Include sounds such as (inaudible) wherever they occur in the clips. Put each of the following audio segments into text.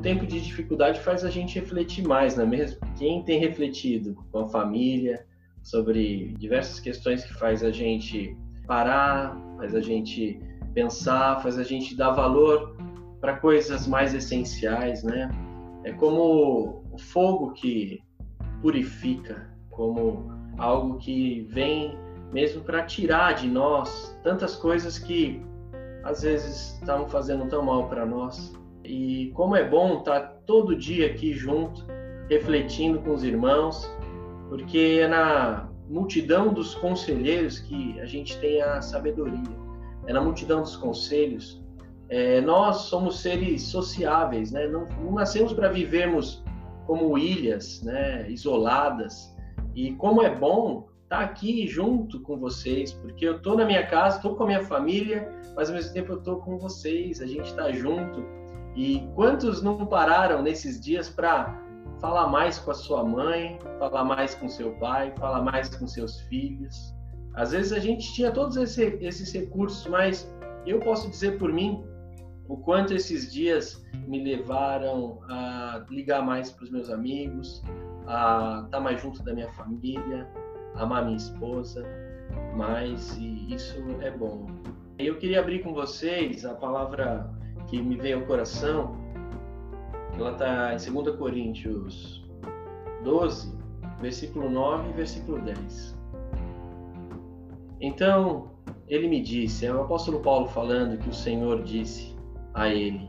tempo de dificuldade faz a gente refletir mais, não é mesmo? Quem tem refletido com a família sobre diversas questões que faz a gente parar, faz a gente pensar, faz a gente dar valor para coisas mais essenciais, né? É como o fogo que purifica, como algo que vem mesmo para tirar de nós tantas coisas que às vezes estavam fazendo tão mal para nós. E como é bom estar tá todo dia aqui junto, refletindo com os irmãos, porque é na multidão dos conselheiros que a gente tem a sabedoria. É na multidão dos conselhos. É, nós somos seres sociáveis, né? Não, não nascemos para vivermos como ilhas, né? Isoladas. E como é bom estar tá aqui junto com vocês, porque eu estou na minha casa, estou com a minha família, mas ao mesmo tempo eu estou com vocês, a gente está junto. E quantos não pararam nesses dias para falar mais com a sua mãe, falar mais com seu pai, falar mais com seus filhos? Às vezes a gente tinha todos esse, esses recursos, mas eu posso dizer por mim o quanto esses dias me levaram a ligar mais para os meus amigos, a estar mais junto da minha família, amar minha esposa, mas isso é bom. Eu queria abrir com vocês a palavra que me veio ao coração. Ela está em 2 Coríntios 12, versículo 9 e versículo 10. Então, ele me disse, é o apóstolo Paulo falando que o Senhor disse a ele: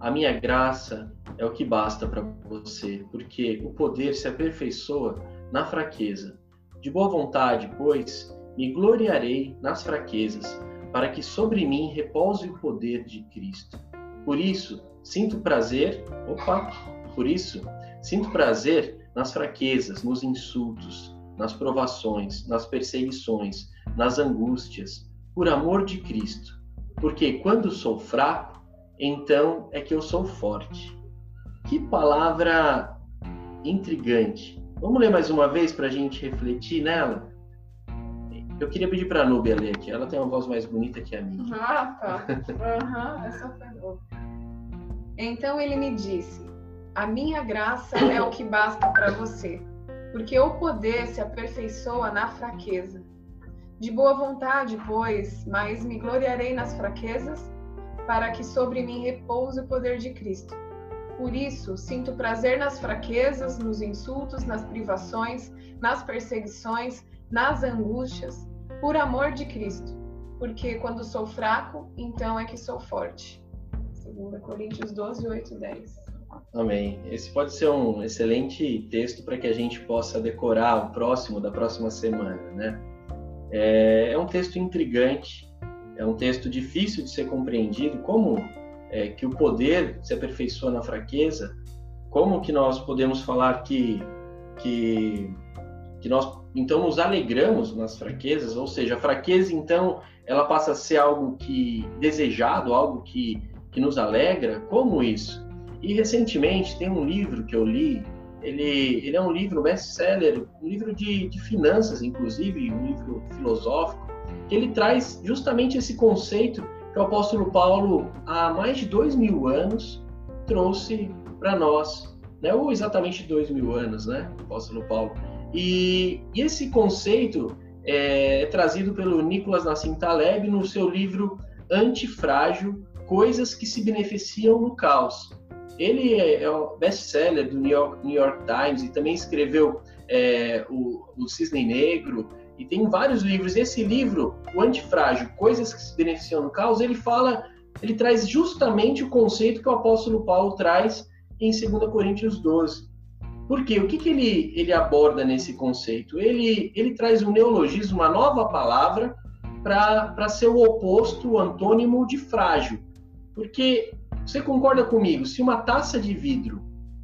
A minha graça é o que basta para você, porque o poder se aperfeiçoa na fraqueza. De boa vontade, pois, me gloriarei nas fraquezas, para que sobre mim repouse o poder de Cristo. Por isso, sinto prazer, opa, por isso, sinto prazer nas fraquezas, nos insultos, nas provações, nas perseguições, nas angústias, por amor de Cristo. Porque quando sou fraco, então é que eu sou forte. Que palavra intrigante. Vamos ler mais uma vez para a gente refletir nela? Eu queria pedir para a Nubia ler aqui. Ela tem uma voz mais bonita que a minha. Ah, tá. Uhum, essa foi boa. Então ele me disse: A minha graça é o que basta para você, porque o poder se aperfeiçoa na fraqueza. De boa vontade, pois, mas me gloriarei nas fraquezas, para que sobre mim repouse o poder de Cristo. Por isso, sinto prazer nas fraquezas, nos insultos, nas privações, nas perseguições, nas angústias, por amor de Cristo. Porque quando sou fraco, então é que sou forte. 2 Coríntios 12, 8 e 10. Amém. Esse pode ser um excelente texto para que a gente possa decorar o próximo da próxima semana, né? É, é um texto intrigante, é um texto difícil de ser compreendido, como é, que o poder se aperfeiçoa na fraqueza, como que nós podemos falar que, que, que nós então nos alegramos nas fraquezas, ou seja, a fraqueza então ela passa a ser algo que desejado, algo que, que nos alegra, como isso? E recentemente tem um livro que eu li, ele, ele é um livro best-seller, um livro de, de finanças, inclusive, um livro filosófico, que ele traz justamente esse conceito que o apóstolo Paulo, há mais de dois mil anos, trouxe para nós, né? ou exatamente dois mil anos, né? O apóstolo Paulo. E, e esse conceito é, é, trazido pelo Nicolas Nassim Taleb no seu livro Antifrágil, Coisas que se beneficiam no caos. Ele é, é um best-seller do New York, New York, Times e também escreveu é, o, o Cisne Negro, e tem vários livros. Esse livro, O Antifrágil, Coisas que se Beneficiam no Caos, ele fala, ele traz justamente o conceito que o apóstolo Paulo traz em 2 Coríntios 12. Por quê? O que, que ele, ele aborda nesse conceito? Ele, ele traz um neologismo, uma nova palavra, para ser o oposto, o antônimo de frágil. Porque, você concorda comigo, se uma taça de vidro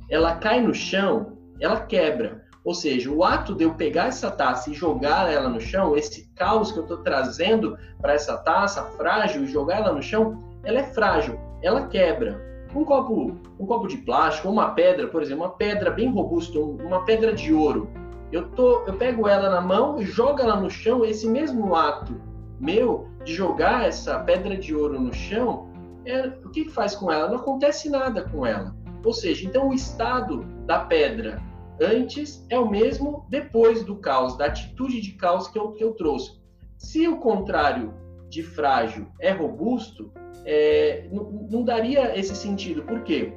ela cai no chão, ela quebra. Ou seja, o ato de eu pegar essa taça e jogar ela no chão, esse caos que eu estou trazendo para essa taça frágil e jogar ela no chão, ela é frágil, ela quebra. Um copo, um copo de plástico, uma pedra, por exemplo, uma pedra bem robusta, uma pedra de ouro. Eu, tô, eu pego ela na mão e jogo ela no chão. Esse mesmo ato meu de jogar essa pedra de ouro no chão, é, o que, faz com ela? Não acontece nada com ela. Ou seja, então o estado da pedra antes é o mesmo depois do caos, da atitude de caos que eu, que eu trouxe. Se o contrário de frágil é robusto, é, não, não daria esse sentido. Por quê?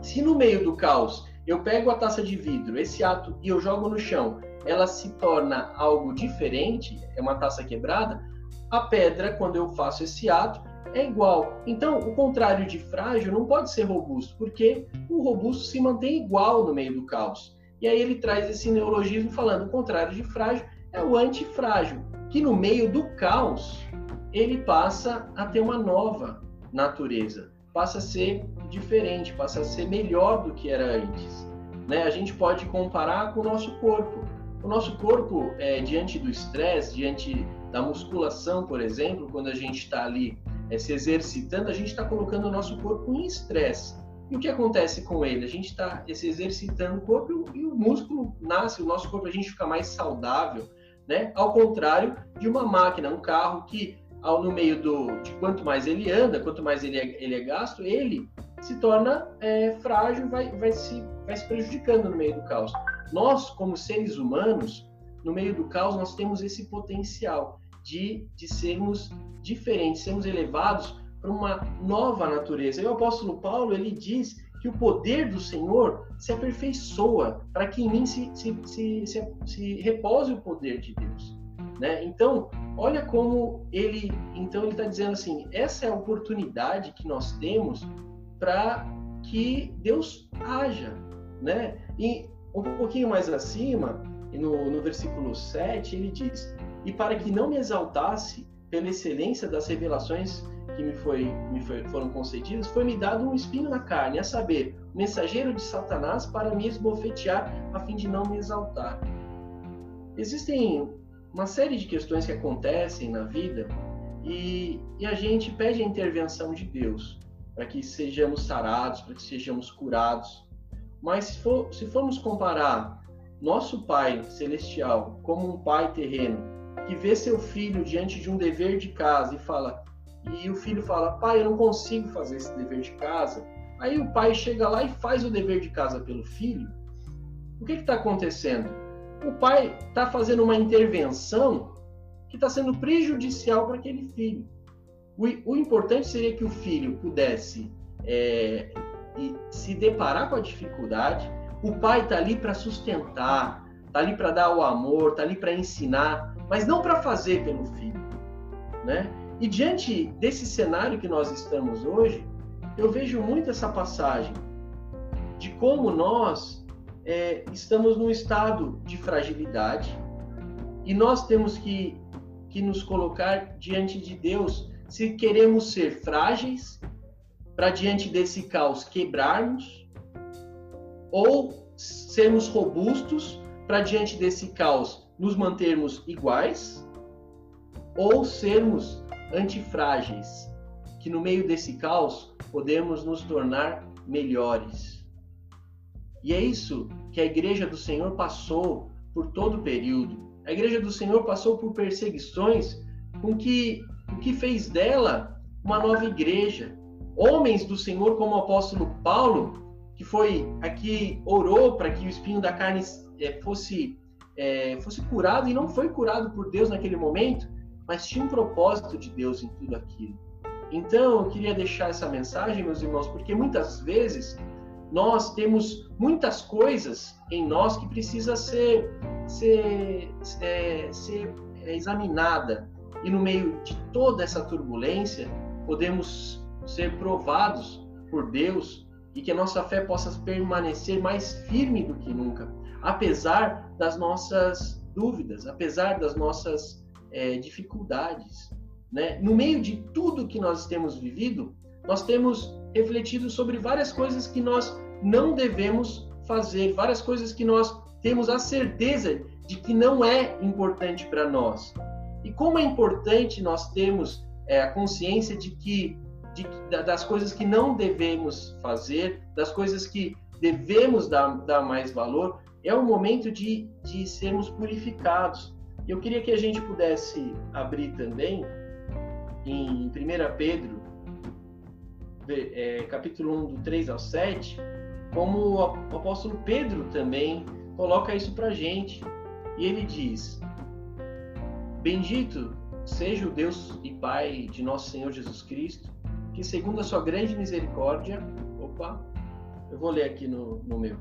Se no meio do caos eu pego a taça de vidro, esse ato, e eu jogo no chão, ela se torna algo diferente, é uma taça quebrada, a pedra, quando eu faço esse ato, é igual. Então, o contrário de frágil não pode ser robusto, porque o robusto se mantém igual no meio do caos. E aí ele traz esse neologismo falando: o contrário de frágil é o antifrágil, que no meio do caos ele passa a ter uma nova natureza, passa a ser diferente, passa a ser melhor do que era antes. Né? A gente pode comparar com o nosso corpo. O nosso corpo, é, diante do estresse, diante da musculação, por exemplo, quando a gente está ali é, se exercitando, a gente está colocando o nosso corpo em estresse. E o que acontece com ele? A gente está se exercitando o corpo e o músculo nasce, o nosso corpo, a gente fica mais saudável, né? Ao contrário de uma máquina, um carro que ao, no meio do, de quanto mais ele anda, quanto mais ele é, ele é gasto, ele se torna é, frágil, vai, vai, se, vai se prejudicando no meio do caos. Nós, como seres humanos, no meio do caos, nós temos esse potencial de, de sermos diferentes, sermos elevados para uma nova natureza. E o apóstolo Paulo, ele diz que o poder do Senhor se aperfeiçoa para que em mim se, se, se, se, se repose o poder de Deus. Né? Então, olha como ele, então ele está dizendo assim, essa é a oportunidade que nós temos para que Deus haja, né? E um pouquinho mais acima, no, no versículo 7, ele diz: E para que não me exaltasse pela excelência das revelações que me, foi, me foi, foram concedidas, foi-me dado um espinho na carne, a saber, mensageiro de Satanás para me esbofetear, a fim de não me exaltar. Existem uma série de questões que acontecem na vida e, e a gente pede a intervenção de Deus para que sejamos sarados, para que sejamos curados. Mas se, for, se formos comparar nosso Pai Celestial como um Pai terreno, que vê seu filho diante de um dever de casa e fala, e o filho fala, pai, eu não consigo fazer esse dever de casa. Aí o pai chega lá e faz o dever de casa pelo filho. O que está acontecendo? O pai está fazendo uma intervenção que está sendo prejudicial para aquele filho. O, o, importante seria que o filho pudesse é, se deparar com a dificuldade. O pai está ali para sustentar, está ali para dar o amor, está ali para ensinar, mas não para fazer pelo filho, né? E diante desse cenário que nós estamos hoje, eu vejo muito essa passagem de como nós é, estamos num estado de fragilidade e nós temos que, que nos colocar diante de Deus se queremos ser frágeis para diante desse caos quebrarmos ou sermos robustos para diante desse caos nos mantermos iguais ou sermos antifrágeis que no meio desse caos podemos nos tornar melhores. E é isso que a igreja do Senhor passou por todo o período. A igreja do Senhor passou por perseguições com que o que fez dela uma nova igreja. Homens do Senhor como o apóstolo Paulo, que foi aqui orou para que o espinho da carne é, fosse é, fosse curado e não foi curado por Deus naquele momento, mas tinha um propósito de Deus em tudo aquilo. Então, eu queria deixar essa mensagem, meus irmãos, porque muitas vezes nós temos muitas coisas em nós que precisa ser, ser, é, ser examinada. E no meio de toda essa turbulência, podemos ser provados por Deus e que a nossa fé possa permanecer mais firme do que nunca, apesar das nossas dúvidas, apesar das nossas é, dificuldades. Né? No meio de tudo que nós temos vivido, nós temos refletido sobre várias coisas que nós não devemos fazer, várias coisas que nós temos a certeza de que não é importante para nós. E como é importante nós termos é, a consciência de que de, das coisas que não devemos fazer, das coisas que devemos dar, dar mais valor, é o momento de, de sermos purificados. Eu queria que a gente pudesse abrir também em 1 Pedro, é, capítulo 1, do 3 ao 7, como o apóstolo Pedro também coloca isso para gente. E ele diz: Bendito seja o Deus e Pai de nosso Senhor Jesus Cristo, que segundo a sua grande misericórdia, opa, eu vou ler aqui no, no meu.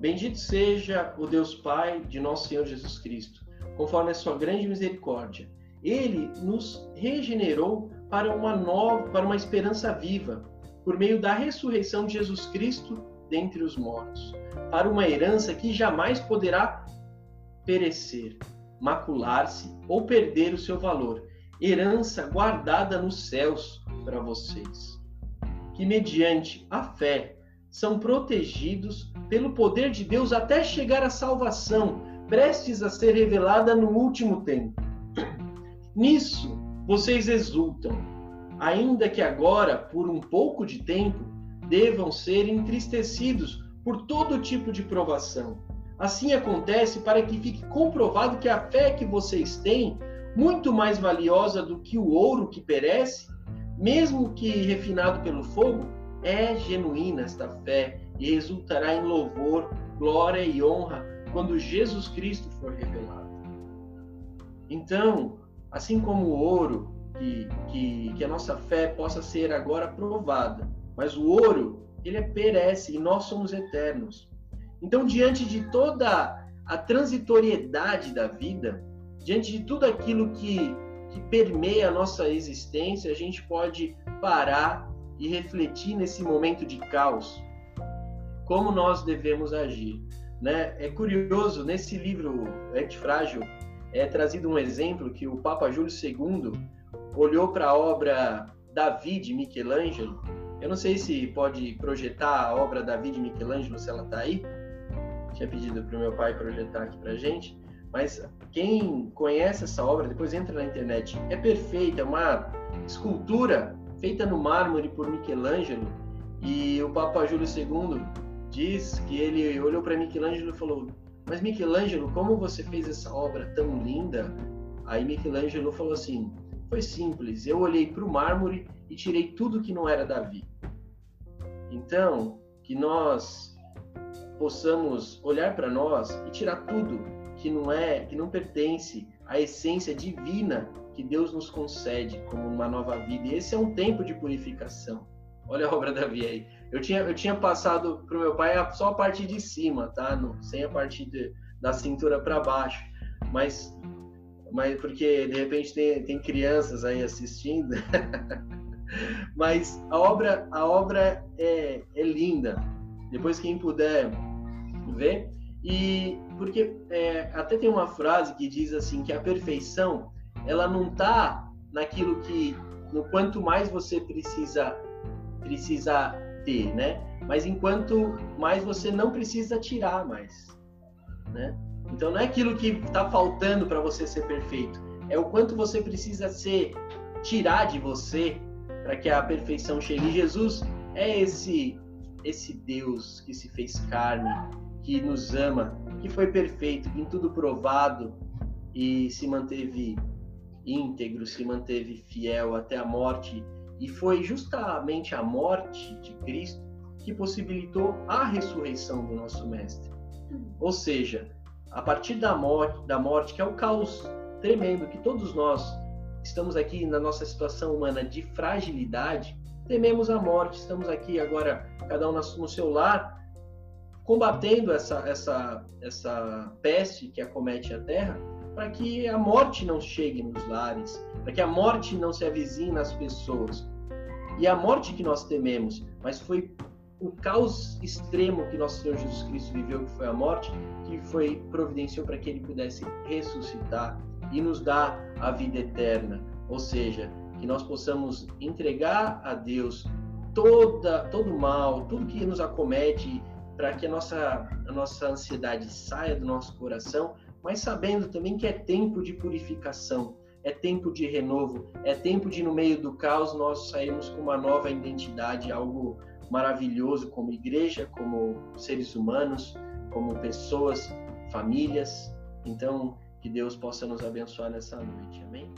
Bendito seja o Deus Pai de nosso Senhor Jesus Cristo, conforme a sua grande misericórdia. Ele nos regenerou para uma nova, para uma esperança viva, por meio da ressurreição de Jesus Cristo dentre os mortos, para uma herança que jamais poderá perecer, macular-se ou perder o seu valor, herança guardada nos céus para vocês, que mediante a fé são protegidos pelo poder de Deus até chegar à salvação, prestes a ser revelada no último tempo. Nisso vocês exultam, ainda que agora, por um pouco de tempo, devam ser entristecidos por todo tipo de provação. Assim acontece para que fique comprovado que a fé que vocês têm, muito mais valiosa do que o ouro que perece, mesmo que refinado pelo fogo, é genuína esta fé e resultará em louvor, glória e honra quando Jesus Cristo for revelado. Então, assim como o ouro, que, que, que a nossa fé possa ser agora provada, mas o ouro, ele perece e nós somos eternos. Então, diante de toda a transitoriedade da vida, diante de tudo aquilo que, que permeia a nossa existência, a gente pode parar e refletir nesse momento de caos, como nós devemos agir. Né? É curioso, nesse livro Antifrágil, é trazido um exemplo que o Papa Júlio II olhou para a obra Davi de Michelangelo. Eu não sei se pode projetar a obra Davi de Michelangelo, se ela está aí. Tinha pedido para o meu pai projetar aqui para gente. Mas quem conhece essa obra, depois entra na internet. É perfeita, é uma escultura feita no mármore por Michelangelo. E o Papa Júlio II diz que ele olhou para Michelangelo e falou: Mas Michelangelo, como você fez essa obra tão linda? Aí Michelangelo falou assim: Foi simples, eu olhei para o mármore e tirei tudo que não era Davi. Então, que nós possamos olhar para nós e tirar tudo que não é, que não pertence à essência divina que Deus nos concede como uma nova vida. E esse é um tempo de purificação. Olha a obra da Davi aí. Eu tinha, eu tinha passado para o meu pai só a parte de cima, tá? No, sem a parte de, da cintura para baixo. Mas, mas porque de repente tem, tem crianças aí assistindo. (laughs) mas a obra, a obra é, é linda. Depois quem puder ver. E porque é, até tem uma frase que diz assim que a perfeição ela não está naquilo que no quanto mais você precisa precisa ter, né? Mas enquanto mais você não precisa tirar mais, né? Então não é aquilo que está faltando para você ser perfeito, é o quanto você precisa ser tirar de você para que a perfeição chegue. Jesus é esse esse Deus que se fez carne, que nos ama, que foi perfeito, em tudo provado e se manteve íntegro, se manteve fiel até a morte e foi justamente a morte de Cristo que possibilitou a ressurreição do nosso mestre. Ou seja, a partir da morte, da morte que é o caos tremendo que todos nós estamos aqui na nossa situação humana de fragilidade, tememos a morte, estamos aqui agora cada um no seu lar combatendo essa essa essa peste que acomete a terra para que a morte não chegue nos lares, para que a morte não se avizinhe nas pessoas. E a morte que nós tememos, mas foi o caos extremo que nosso Senhor Jesus Cristo viveu, que foi a morte, que foi providenciou para que ele pudesse ressuscitar e nos dar a vida eterna. Ou seja, que nós possamos entregar a Deus toda todo o mal, tudo que nos acomete, para que a nossa a nossa ansiedade saia do nosso coração mas sabendo também que é tempo de purificação, é tempo de renovo, é tempo de, no meio do caos, nós sairmos com uma nova identidade, algo maravilhoso como igreja, como seres humanos, como pessoas, famílias. Então, que Deus possa nos abençoar nessa noite. Amém?